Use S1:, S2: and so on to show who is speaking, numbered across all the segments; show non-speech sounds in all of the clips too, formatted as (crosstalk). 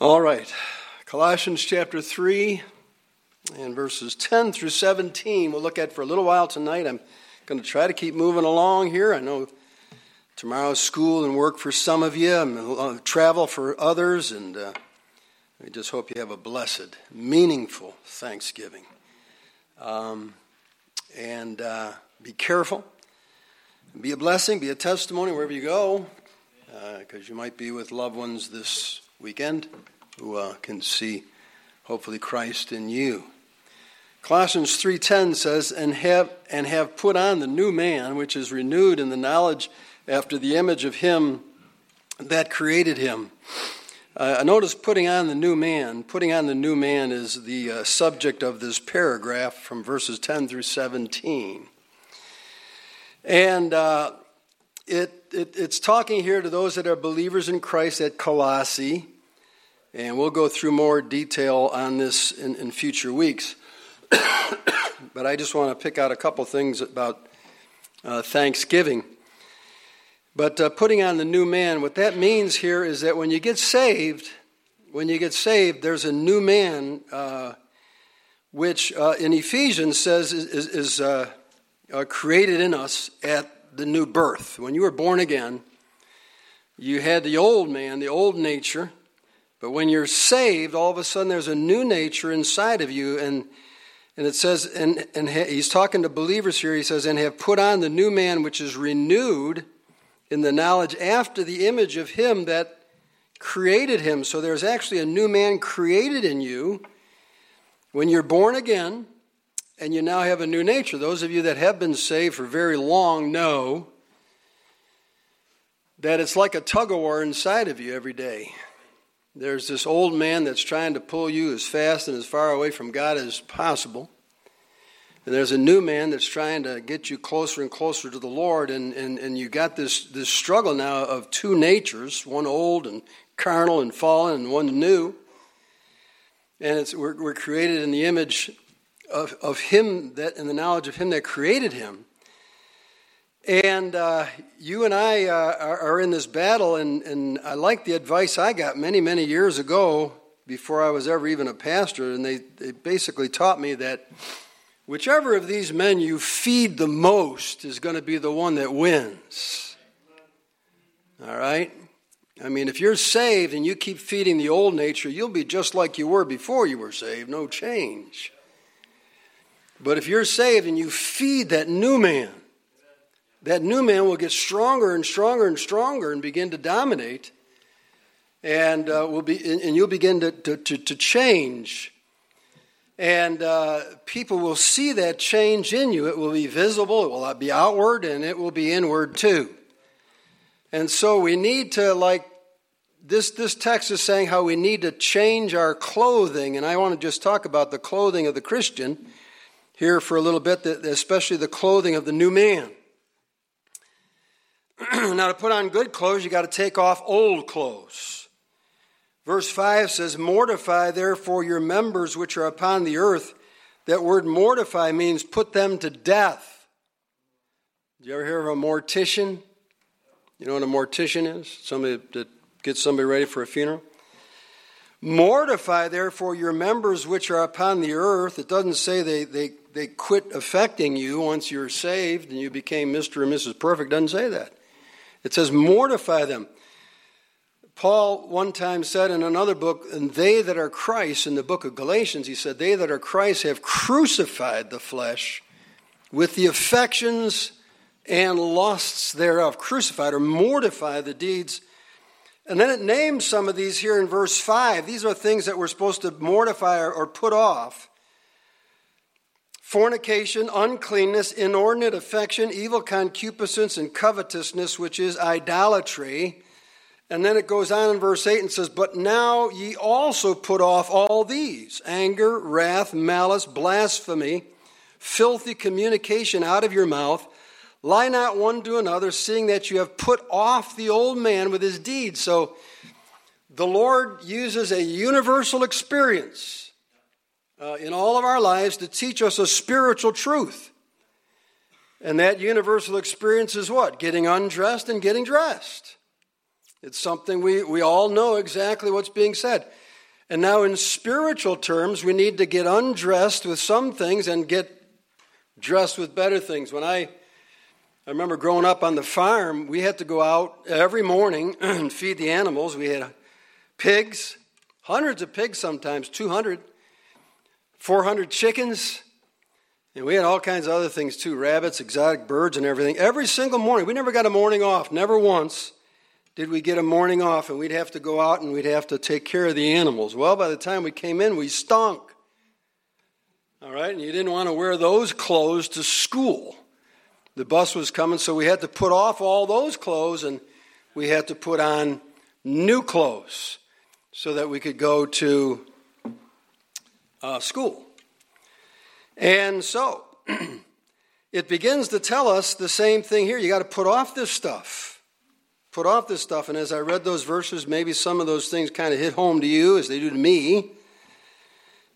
S1: All right. Colossians chapter 3 and verses 10 through 17 we'll look at for a little while tonight. I'm going to try to keep moving along here. I know tomorrow's school and work for some of you, and travel for others, and uh, just hope you have a blessed, meaningful Thanksgiving. Um, and uh, be careful. Be a blessing, be a testimony wherever you go, because uh, you might be with loved ones this weekend who uh, can see, hopefully, Christ in you. Colossians 3:10 says, "And have and have put on the new man, which is renewed in the knowledge after the image of him that created him." Uh, notice putting on the new man. Putting on the new man is the uh, subject of this paragraph from verses 10 through 17. And uh, it, it, it's talking here to those that are believers in Christ at Colossae. And we'll go through more detail on this in, in future weeks. (coughs) but I just want to pick out a couple things about uh, Thanksgiving. But uh, putting on the new man, what that means here is that when you get saved, when you get saved, there's a new man, uh, which uh, in Ephesians says is, is, uh, uh, created in us at the new birth. When you were born again, you had the old man, the old nature, but when you're saved, all of a sudden there's a new nature inside of you, and and it says, and, and he's talking to believers here. He says, and have put on the new man, which is renewed in the knowledge after the image of him that created him. So there's actually a new man created in you when you're born again and you now have a new nature. Those of you that have been saved for very long know that it's like a tug of war inside of you every day. There's this old man that's trying to pull you as fast and as far away from God as possible. And there's a new man that's trying to get you closer and closer to the Lord. And, and, and you got this, this struggle now of two natures one old and carnal and fallen, and one new. And it's, we're, we're created in the image of, of Him that, in the knowledge of Him that created Him. And uh, you and I uh, are, are, in this battle, and, and I like the advice I got many, many years ago before I was ever even a pastor. And they, they basically taught me that whichever of these men you feed the most is going to be the one that wins. All right? I mean, if you're saved and you keep feeding the old nature, you'll be just like you were before you were saved, no change. But if you're saved and you feed that new man, that new man will get stronger and stronger and stronger and begin to dominate and uh, will be and you'll begin to, to, to, to change. And uh, people will see that change in you. It will be visible. It will be outward and it will be inward too. And so we need to like this this text is saying how we need to change our clothing. And i want to just talk about the clothing of the christian here for a little bit especially the clothing of the new man (clears throat) now, to put on good clothes, you got to take off old clothes. Verse 5 says, Mortify therefore your members which are upon the earth. That word mortify means put them to death. Did you ever hear of a mortician? You know what a mortician is? Somebody that gets somebody ready for a funeral. Mortify therefore your members which are upon the earth. It doesn't say they, they, they quit affecting you once you're saved and you became Mr. and Mrs. Perfect. Doesn't say that. It says, mortify them. Paul one time said in another book, and they that are Christ, in the book of Galatians, he said, they that are Christ have crucified the flesh with the affections and lusts thereof. Crucified or mortify the deeds. And then it names some of these here in verse 5. These are things that we're supposed to mortify or, or put off fornication, uncleanness, inordinate affection, evil concupiscence, and covetousness, which is idolatry. And then it goes on in verse 8 and says, But now ye also put off all these anger, wrath, malice, blasphemy, filthy communication out of your mouth. Lie not one to another, seeing that you have put off the old man with his deeds. So the Lord uses a universal experience uh, in all of our lives to teach us a spiritual truth. And that universal experience is what? Getting undressed and getting dressed. It's something we, we all know exactly what's being said. And now, in spiritual terms, we need to get undressed with some things and get dressed with better things. When I, I remember growing up on the farm, we had to go out every morning (clears throat) and feed the animals. We had pigs, hundreds of pigs sometimes, 200, 400 chickens. And we had all kinds of other things too rabbits, exotic birds, and everything. Every single morning. We never got a morning off, never once did we get a morning off and we'd have to go out and we'd have to take care of the animals. Well, by the time we came in, we stunk. All right, and you didn't want to wear those clothes to school. The bus was coming, so we had to put off all those clothes and we had to put on new clothes so that we could go to uh, school. And so, (clears throat) it begins to tell us the same thing here. You got to put off this stuff put off this stuff. And as I read those verses, maybe some of those things kind of hit home to you as they do to me.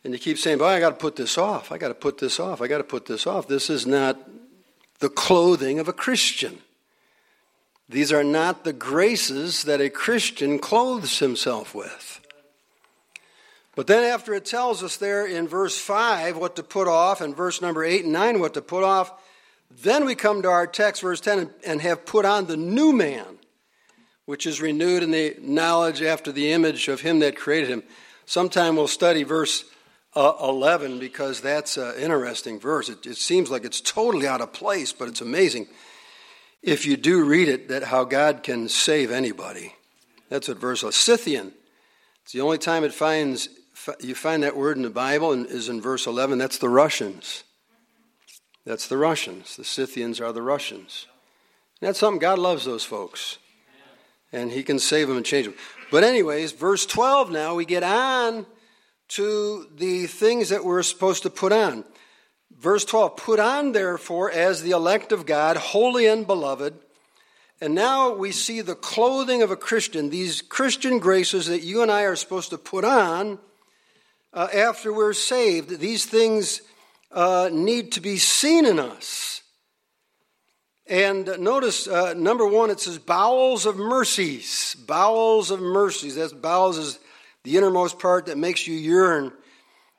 S1: And you keep saying, Boy, I got to put this off. I got to put this off. I got to put this off. This is not the clothing of a Christian. These are not the graces that a Christian clothes himself with. But then, after it tells us there in verse 5 what to put off, and verse number 8 and 9 what to put off, then we come to our text, verse 10, and have put on the new man which is renewed in the knowledge after the image of him that created him. Sometime we'll study verse uh, 11 because that's an interesting verse. It, it seems like it's totally out of place, but it's amazing if you do read it that how God can save anybody. That's what verse Scythian. It's the only time it finds you find that word in the Bible and is in verse 11. That's the Russians. That's the Russians. The Scythians are the Russians. And that's something God loves those folks and he can save them and change them. But, anyways, verse 12 now, we get on to the things that we're supposed to put on. Verse 12 Put on, therefore, as the elect of God, holy and beloved. And now we see the clothing of a Christian, these Christian graces that you and I are supposed to put on uh, after we're saved. These things uh, need to be seen in us. And notice, uh, number one, it says bowels of mercies. Bowels of mercies. That's bowels is the innermost part that makes you yearn.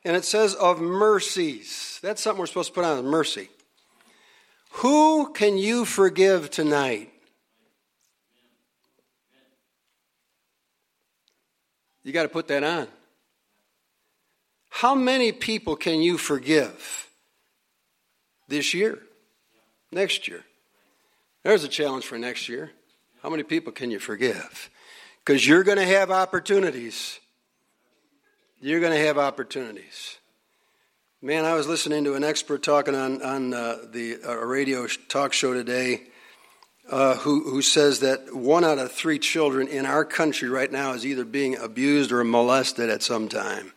S1: And it says of mercies. That's something we're supposed to put on mercy. Who can you forgive tonight? You got to put that on. How many people can you forgive this year, next year? There's a challenge for next year. How many people can you forgive? Because you're going to have opportunities. You're going to have opportunities. Man, I was listening to an expert talking on, on uh, the uh, radio talk show today uh, who, who says that one out of three children in our country right now is either being abused or molested at some time.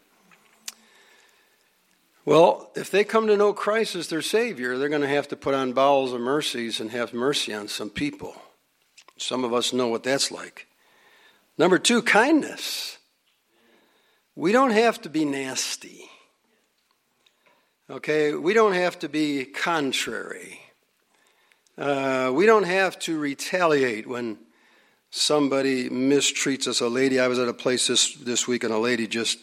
S1: Well, if they come to know Christ as their Savior, they're going to have to put on bowels of mercies and have mercy on some people. Some of us know what that's like. Number two, kindness. We don't have to be nasty. Okay? We don't have to be contrary. Uh, we don't have to retaliate when somebody mistreats us. A lady, I was at a place this, this week, and a lady just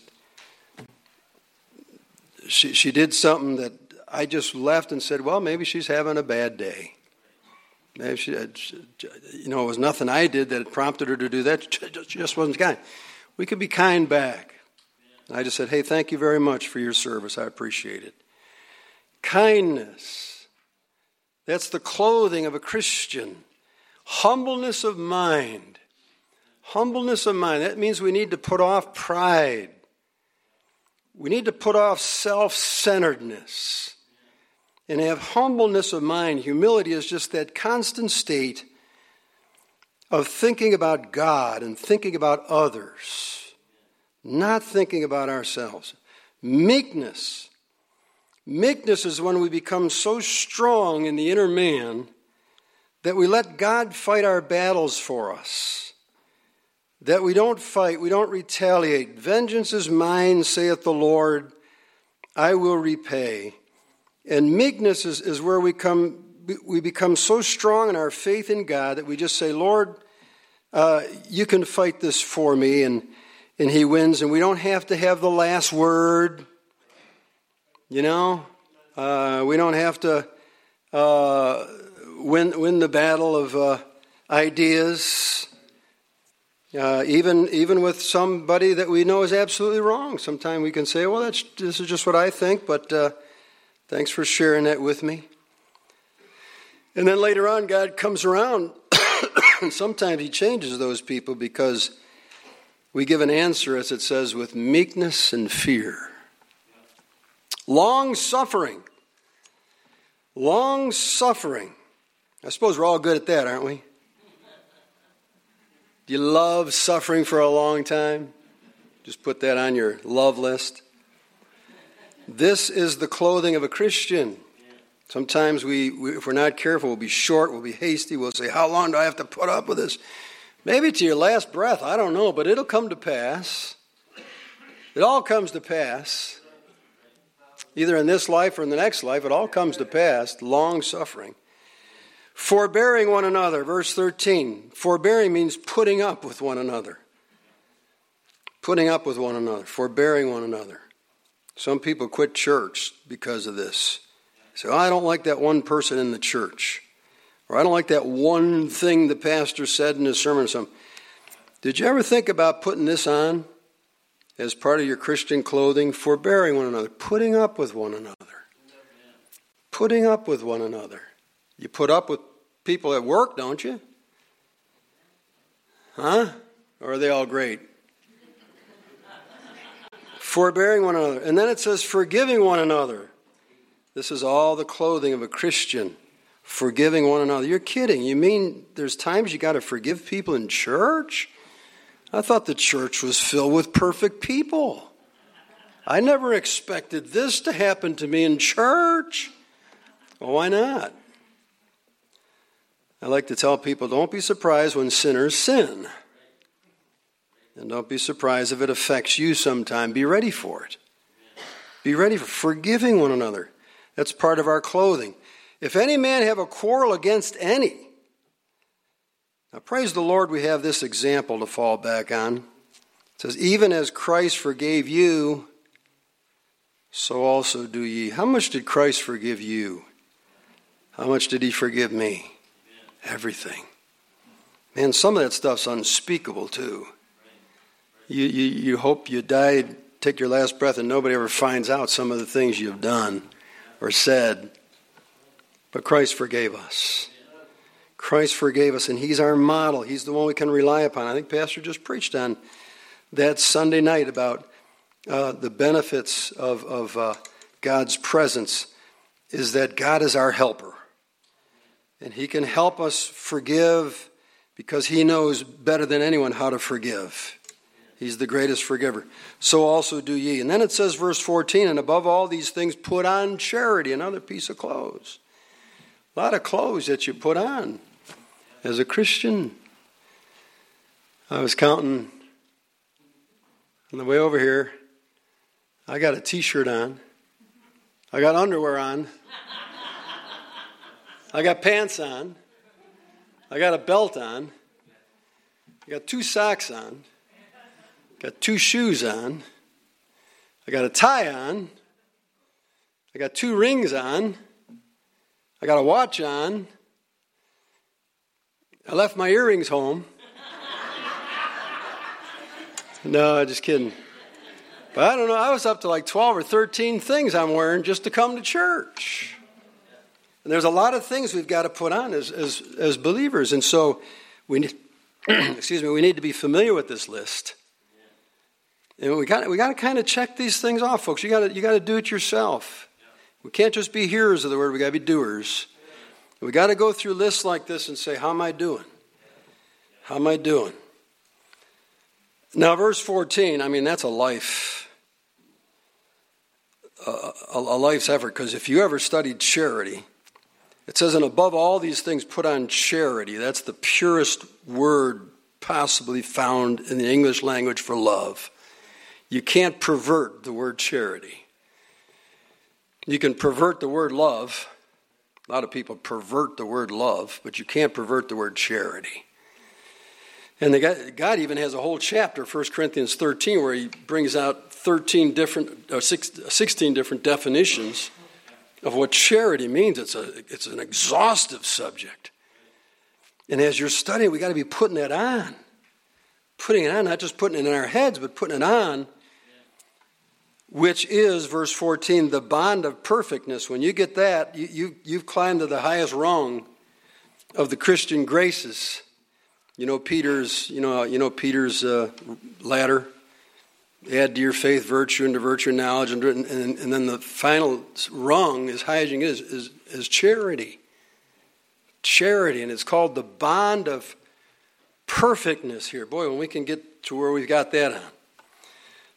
S1: she, she did something that I just left and said, well, maybe she's having a bad day. Maybe she, uh, you know, it was nothing I did that prompted her to do that. She just wasn't kind. We could be kind back. And I just said, hey, thank you very much for your service. I appreciate it. Kindness. That's the clothing of a Christian. Humbleness of mind. Humbleness of mind. That means we need to put off pride. We need to put off self centeredness and have humbleness of mind. Humility is just that constant state of thinking about God and thinking about others, not thinking about ourselves. Meekness. Meekness is when we become so strong in the inner man that we let God fight our battles for us that we don't fight, we don't retaliate. Vengeance is mine, saith the Lord, I will repay. And meekness is, is where we come we become so strong in our faith in God that we just say, Lord, uh, you can fight this for me, and, and he wins, and we don't have to have the last word. You know, uh, we don't have to uh, win, win the battle of uh, ideas. Uh, even even with somebody that we know is absolutely wrong, sometimes we can say, "Well, that's this is just what I think," but uh, thanks for sharing that with me. And then later on, God comes around, (coughs) and sometimes He changes those people because we give an answer, as it says, with meekness and fear, long suffering, long suffering. I suppose we're all good at that, aren't we? Do you love suffering for a long time? Just put that on your love list. This is the clothing of a Christian. Sometimes we, we, if we're not careful, we'll be short, we'll be hasty, we'll say, How long do I have to put up with this? Maybe to your last breath, I don't know, but it'll come to pass. It all comes to pass. Either in this life or in the next life, it all comes to pass. Long suffering. Forbearing one another, verse 13. Forbearing means putting up with one another. Putting up with one another, forbearing one another. Some people quit church because of this. Say, oh, I don't like that one person in the church. Or I don't like that one thing the pastor said in his sermon. Some. Did you ever think about putting this on as part of your Christian clothing? Forbearing one another, putting up with one another. Putting up with one another. You put up with people at work, don't you? Huh? Or are they all great? Forbearing one another. And then it says, forgiving one another. This is all the clothing of a Christian. Forgiving one another. You're kidding. You mean there's times you got to forgive people in church? I thought the church was filled with perfect people. I never expected this to happen to me in church. Well, why not? I like to tell people don't be surprised when sinners sin. And don't be surprised if it affects you sometime. Be ready for it. Be ready for forgiving one another. That's part of our clothing. If any man have a quarrel against any, now praise the Lord, we have this example to fall back on. It says, Even as Christ forgave you, so also do ye. How much did Christ forgive you? How much did he forgive me? Everything. Man, some of that stuff's unspeakable too. You, you, you hope you died, take your last breath, and nobody ever finds out some of the things you've done or said. But Christ forgave us. Christ forgave us, and He's our model. He's the one we can rely upon. I think Pastor just preached on that Sunday night about uh, the benefits of, of uh, God's presence is that God is our helper. And He can help us forgive because He knows better than anyone how to forgive. He's the greatest forgiver. So also do ye. And then it says, verse 14, and above all these things, put on charity, another piece of clothes. A lot of clothes that you put on as a Christian. I was counting on the way over here. I got a t shirt on, I got underwear on. I got pants on. I got a belt on. I got two socks on. I Got two shoes on. I got a tie on. I got two rings on. I got a watch on. I left my earrings home. no, just kidding. But I don't know. I was up to like 12 or 13 things I'm wearing just to come to church. And there's a lot of things we've got to put on as, as, as believers. And so we need, (clears throat) excuse me, we need to be familiar with this list. And we got, we got to kind of check these things off, folks. You got to, you got to do it yourself. We can't just be hearers of the word, we got to be doers. We got to go through lists like this and say, How am I doing? How am I doing? Now, verse 14, I mean, that's a life, a, a, a life's effort. Because if you ever studied charity, it says, and above all these things, put on charity. That's the purest word possibly found in the English language for love. You can't pervert the word charity. You can pervert the word love. A lot of people pervert the word love, but you can't pervert the word charity. And God even has a whole chapter, 1 Corinthians 13, where he brings out 13 different, uh, or 16 different definitions of what charity means. It's, a, it's an exhaustive subject. And as you're studying, we got to be putting that on. Putting it on, not just putting it in our heads, but putting it on, which is, verse 14, the bond of perfectness. When you get that, you, you, you've climbed to the highest rung of the Christian graces. You know Peter's, you know, you know Peter's uh, ladder. Add to your faith virtue, and to virtue knowledge, and, and, and then the final rung, as high as you is, is, is charity. Charity, and it's called the bond of perfectness here. Boy, when we can get to where we've got that on.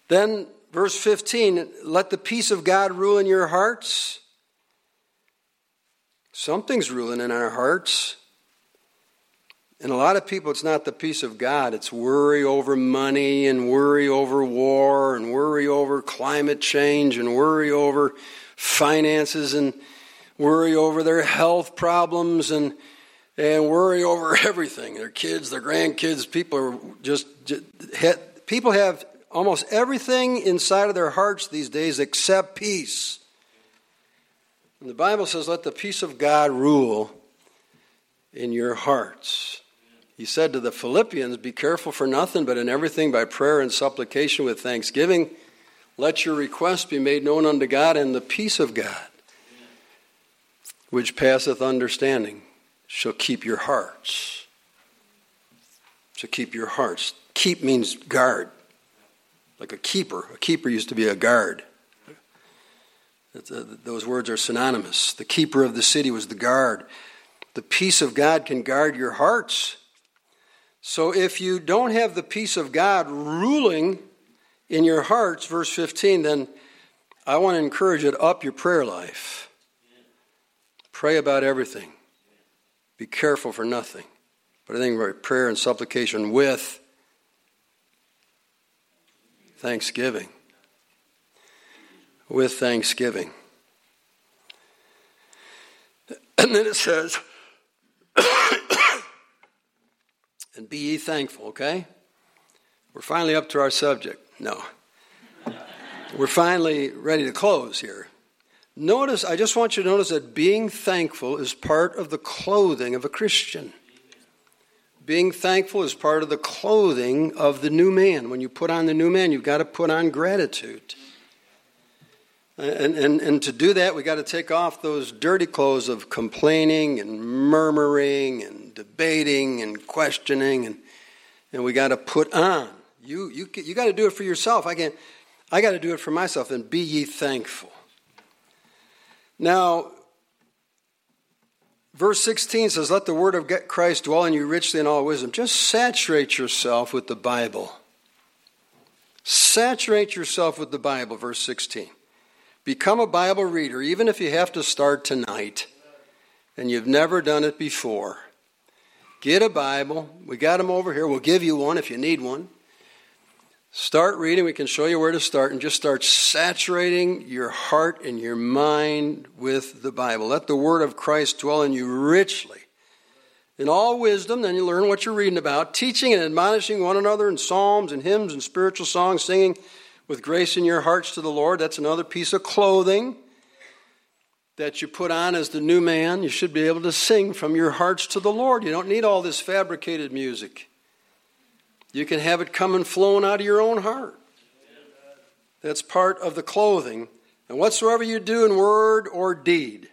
S1: Then, verse 15 let the peace of God rule in your hearts. Something's ruling in our hearts. And a lot of people, it's not the peace of God. It's worry over money and worry over war and worry over climate change and worry over finances and worry over their health problems and, and worry over (laughs) everything their kids, their grandkids. People are just, just people have almost everything inside of their hearts these days except peace. And the Bible says, let the peace of God rule in your hearts. He said to the Philippians, Be careful for nothing, but in everything by prayer and supplication with thanksgiving, let your requests be made known unto God, and the peace of God, which passeth understanding, shall keep your hearts. Shall keep your hearts. Keep means guard, like a keeper. A keeper used to be a guard. Uh, those words are synonymous. The keeper of the city was the guard. The peace of God can guard your hearts. So if you don't have the peace of God ruling in your hearts, verse 15, then I want to encourage to up your prayer life. Pray about everything. Be careful for nothing. But I think prayer and supplication with thanksgiving. With thanksgiving. (clears throat) And then it says, be ye thankful, okay? We're finally up to our subject. No. We're finally ready to close here. Notice, I just want you to notice that being thankful is part of the clothing of a Christian. Being thankful is part of the clothing of the new man. When you put on the new man, you've got to put on gratitude. And, and, and to do that, we've got to take off those dirty clothes of complaining and murmuring and debating and questioning, and, and we got to put on. You, you, you got to do it for yourself. I, can't, I got to do it for myself, and be ye thankful. Now, verse 16 says, Let the word of Christ dwell in you richly in all wisdom. Just saturate yourself with the Bible. Saturate yourself with the Bible, verse 16. Become a Bible reader, even if you have to start tonight and you've never done it before. Get a Bible. We got them over here. We'll give you one if you need one. Start reading. We can show you where to start and just start saturating your heart and your mind with the Bible. Let the Word of Christ dwell in you richly. In all wisdom, then you learn what you're reading about, teaching and admonishing one another in psalms and hymns and spiritual songs, singing with grace in your hearts to the Lord. That's another piece of clothing that you put on as the new man, you should be able to sing from your hearts to the Lord. You don't need all this fabricated music. You can have it coming flowing out of your own heart. That's part of the clothing. And whatsoever you do in word or deed,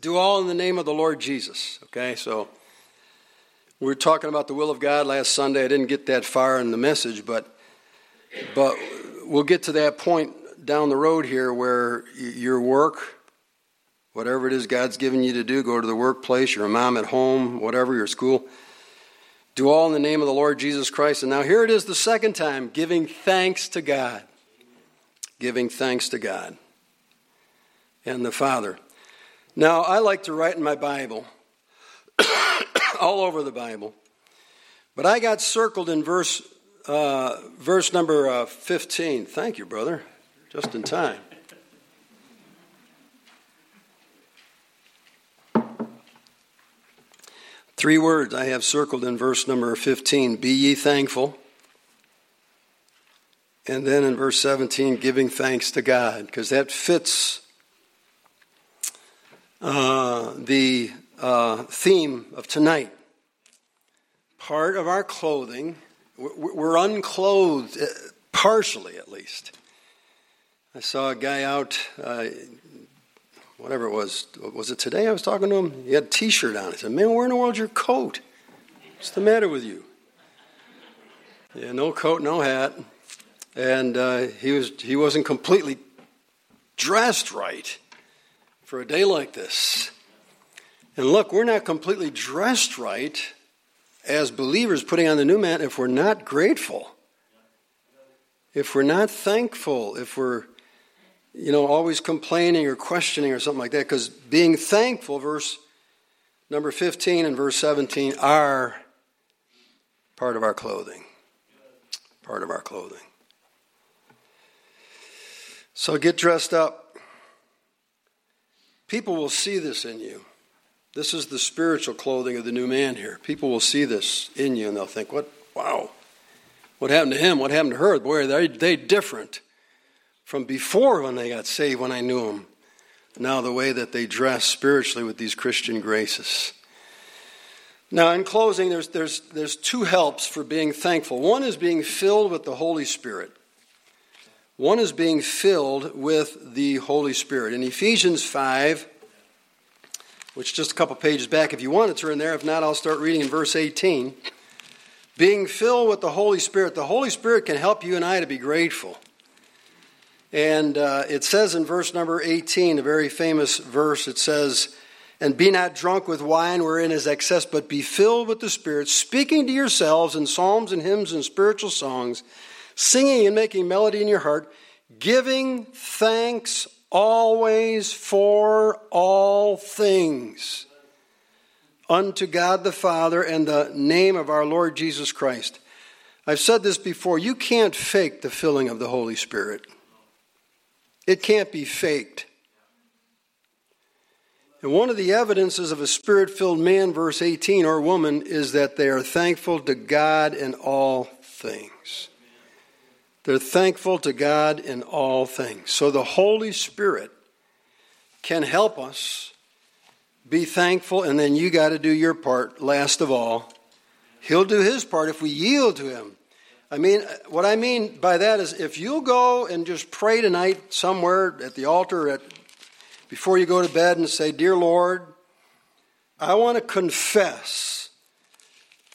S1: do all in the name of the Lord Jesus. Okay, so we were talking about the will of God last Sunday. I didn't get that far in the message, but but we'll get to that point down the road here where your work Whatever it is God's given you to do, go to the workplace, your mom at home, whatever, your school. Do all in the name of the Lord Jesus Christ. And now here it is the second time giving thanks to God. Giving thanks to God and the Father. Now, I like to write in my Bible, (coughs) all over the Bible, but I got circled in verse, uh, verse number uh, 15. Thank you, brother. Just in time. Three words I have circled in verse number 15 Be ye thankful. And then in verse 17, giving thanks to God, because that fits uh, the uh, theme of tonight. Part of our clothing, we're unclothed, uh, partially at least. I saw a guy out, uh, whatever it was, was it today I was talking to him? He had a t shirt on. I said, Man, where in the world's your coat? What's the matter with you? Yeah, no coat, no hat. And uh, he, was, he wasn't completely dressed right for a day like this. And look, we're not completely dressed right as believers putting on the new man if we're not grateful. If we're not thankful, if we're you know always complaining or questioning or something like that because being thankful verse number 15 and verse 17 are part of our clothing. Part of our clothing. So get dressed up. People will see this in you. This is the spiritual clothing of the new man here. People will see this in you and they'll think, what, wow, what happened to him? What happened to her? Boy, they they different from before when they got saved, when I knew them. Now, the way that they dress spiritually with these Christian graces. Now, in closing, there's, there's, there's two helps for being thankful. One is being filled with the Holy Spirit. One is being filled with the Holy Spirit. In Ephesians 5, which is just a couple pages back, if you want to turn there, if not, I'll start reading in verse 18. Being filled with the Holy Spirit. The Holy Spirit can help you and I to be grateful. And uh, it says in verse number 18, a very famous verse, it says, And be not drunk with wine wherein is excess, but be filled with the Spirit, speaking to yourselves in psalms and hymns and spiritual songs singing and making melody in your heart, giving thanks always for all things unto God the Father and the name of our Lord Jesus Christ. I've said this before you can't fake the filling of the Holy Spirit, it can't be faked. And one of the evidences of a spirit filled man, verse 18, or woman, is that they are thankful to God in all things. They're thankful to God in all things. So the Holy Spirit can help us be thankful, and then you got to do your part last of all. He'll do his part if we yield to him. I mean, what I mean by that is if you'll go and just pray tonight somewhere at the altar at, before you go to bed and say, Dear Lord, I want to confess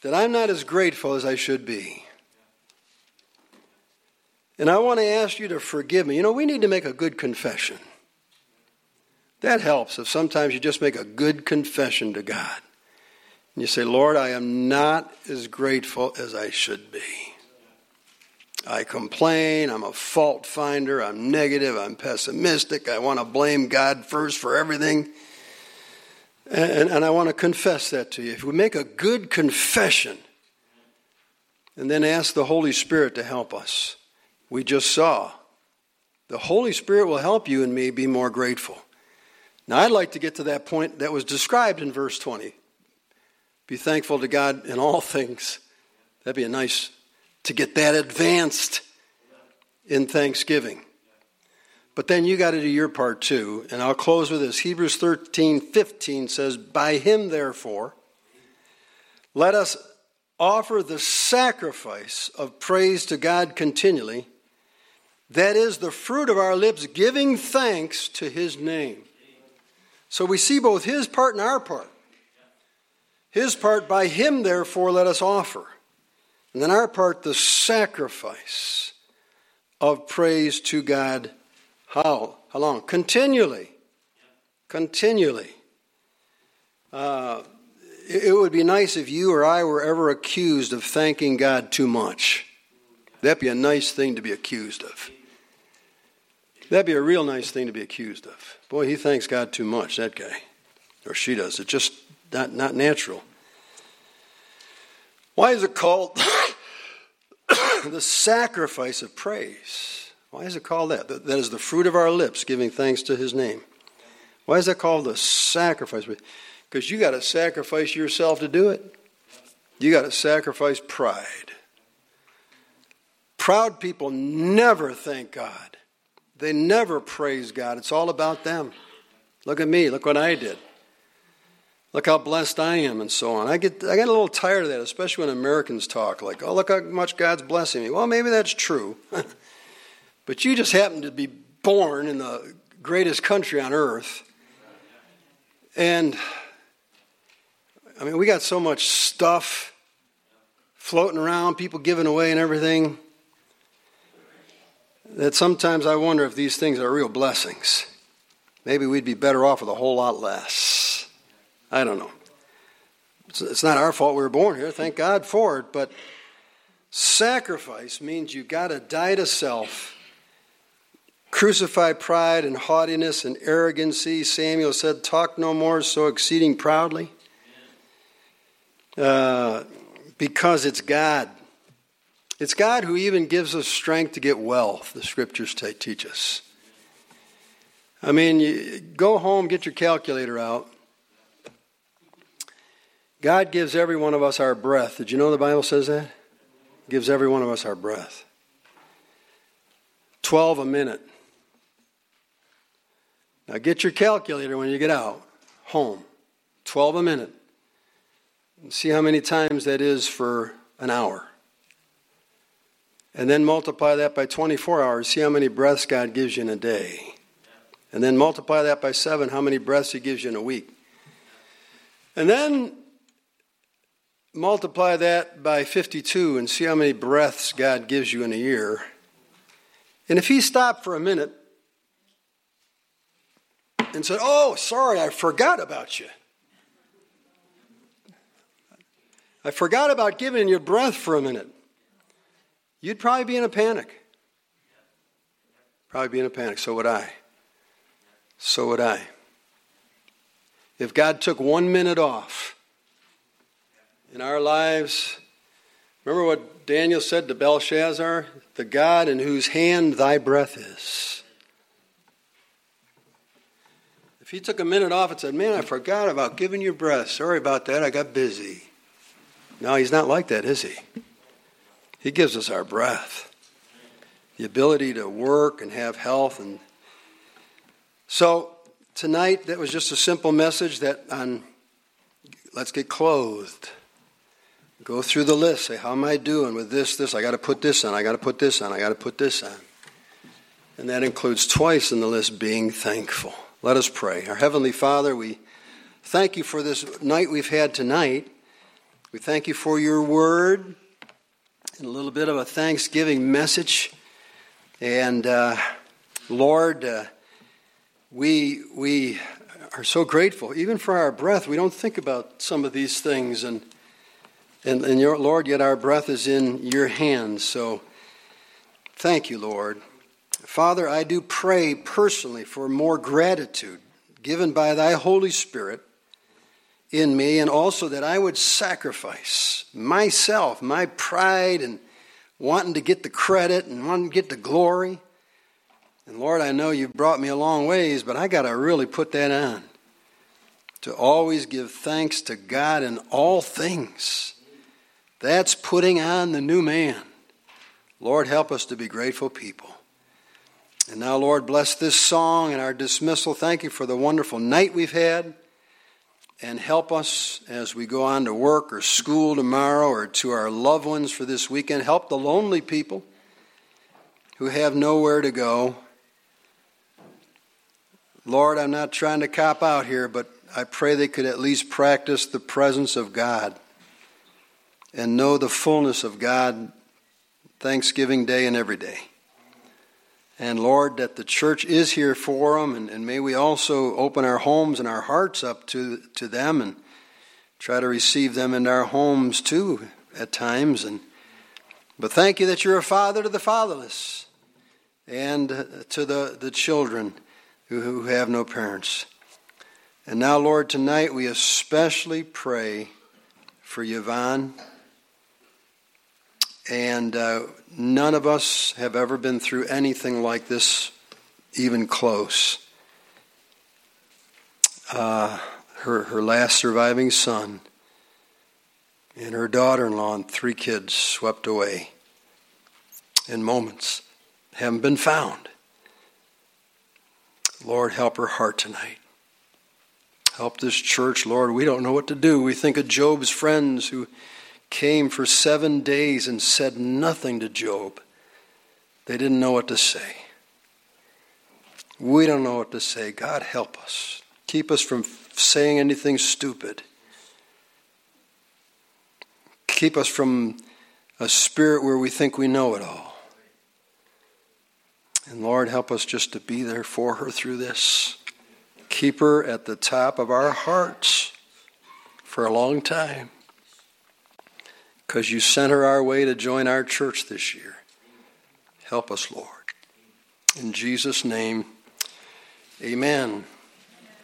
S1: that I'm not as grateful as I should be. And I want to ask you to forgive me. You know, we need to make a good confession. That helps if sometimes you just make a good confession to God. And you say, Lord, I am not as grateful as I should be. I complain, I'm a fault finder, I'm negative, I'm pessimistic, I want to blame God first for everything. And, and I want to confess that to you. If we make a good confession and then ask the Holy Spirit to help us, we just saw. The Holy Spirit will help you and me be more grateful. Now, I'd like to get to that point that was described in verse 20. Be thankful to God in all things. That'd be a nice to get that advanced in thanksgiving. But then you got to do your part too. And I'll close with this. Hebrews 13 15 says, By him, therefore, let us offer the sacrifice of praise to God continually that is the fruit of our lips, giving thanks to his name. So we see both his part and our part. His part, by him, therefore, let us offer. And then our part, the sacrifice of praise to God. How? How long? Continually. Continually. Uh, it would be nice if you or I were ever accused of thanking God too much. That'd be a nice thing to be accused of. That'd be a real nice thing to be accused of. Boy, he thanks God too much, that guy. Or she does. It's just not, not natural. Why is it called (coughs) the sacrifice of praise? Why is it called that? That is the fruit of our lips, giving thanks to his name. Why is that called the sacrifice? Because you got to sacrifice yourself to do it. You got to sacrifice pride. Proud people never thank God. They never praise God. It's all about them. Look at me. Look what I did. Look how blessed I am, and so on. I get I get a little tired of that, especially when Americans talk like, "Oh, look how much God's blessing me." Well, maybe that's true, (laughs) but you just happen to be born in the greatest country on earth, and I mean, we got so much stuff floating around, people giving away and everything, that sometimes I wonder if these things are real blessings. Maybe we'd be better off with a whole lot less. I don't know. It's not our fault we were born here. Thank God for it. But sacrifice means you got to die to self. Crucify pride and haughtiness and arrogancy. Samuel said, Talk no more so exceeding proudly. Uh, because it's God. It's God who even gives us strength to get wealth, the scriptures teach us. I mean, go home, get your calculator out. God gives every one of us our breath. Did you know the Bible says that? Gives every one of us our breath. 12 a minute. Now get your calculator when you get out, home. 12 a minute. And see how many times that is for an hour. And then multiply that by 24 hours. See how many breaths God gives you in a day. And then multiply that by seven, how many breaths He gives you in a week. And then multiply that by 52 and see how many breaths God gives you in a year. And if He stopped for a minute and said, Oh, sorry, I forgot about you. I forgot about giving you breath for a minute. You'd probably be in a panic. Probably be in a panic. So would I. So would I. If God took one minute off in our lives, remember what Daniel said to Belshazzar? The God in whose hand thy breath is. If he took a minute off and said, Man, I forgot about giving you breath. Sorry about that. I got busy. No, he's not like that, is he? He gives us our breath, the ability to work and have health and so tonight, that was just a simple message that on let's get clothed. Go through the list. Say, how am I doing with this, this? I got to put this on. I got to put this on. I got to put this on. And that includes twice in the list being thankful. Let us pray. Our Heavenly Father, we thank you for this night we've had tonight. We thank you for your word a little bit of a Thanksgiving message. And uh, Lord, uh, we, we are so grateful, even for our breath. We don't think about some of these things. And, and, and your, Lord, yet our breath is in your hands. So thank you, Lord. Father, I do pray personally for more gratitude given by thy Holy Spirit in me, and also that I would sacrifice myself, my pride, and wanting to get the credit and wanting to get the glory and Lord, I know you've brought me a long ways, but I got to really put that on. To always give thanks to God in all things. That's putting on the new man. Lord, help us to be grateful people. And now, Lord, bless this song and our dismissal. Thank you for the wonderful night we've had. And help us as we go on to work or school tomorrow or to our loved ones for this weekend. Help the lonely people who have nowhere to go. Lord, I'm not trying to cop out here, but I pray they could at least practice the presence of God and know the fullness of God Thanksgiving Day and every day. And Lord, that the church is here for them, and, and may we also open our homes and our hearts up to, to them and try to receive them in our homes too at times. And but thank you that you're a father to the fatherless and to the, the children who, who have no parents. And now, Lord, tonight we especially pray for Yvonne. And uh, none of us have ever been through anything like this, even close. Uh, her, her last surviving son and her daughter in law and three kids swept away in moments, haven't been found. Lord, help her heart tonight. Help this church, Lord. We don't know what to do. We think of Job's friends who came for seven days and said nothing to Job. They didn't know what to say. We don't know what to say. God, help us. Keep us from saying anything stupid. Keep us from a spirit where we think we know it all. And Lord, help us just to be there for her through this. Keep her at the top of our hearts for a long time. Because you sent her our way to join our church this year. Help us, Lord. In Jesus' name, amen.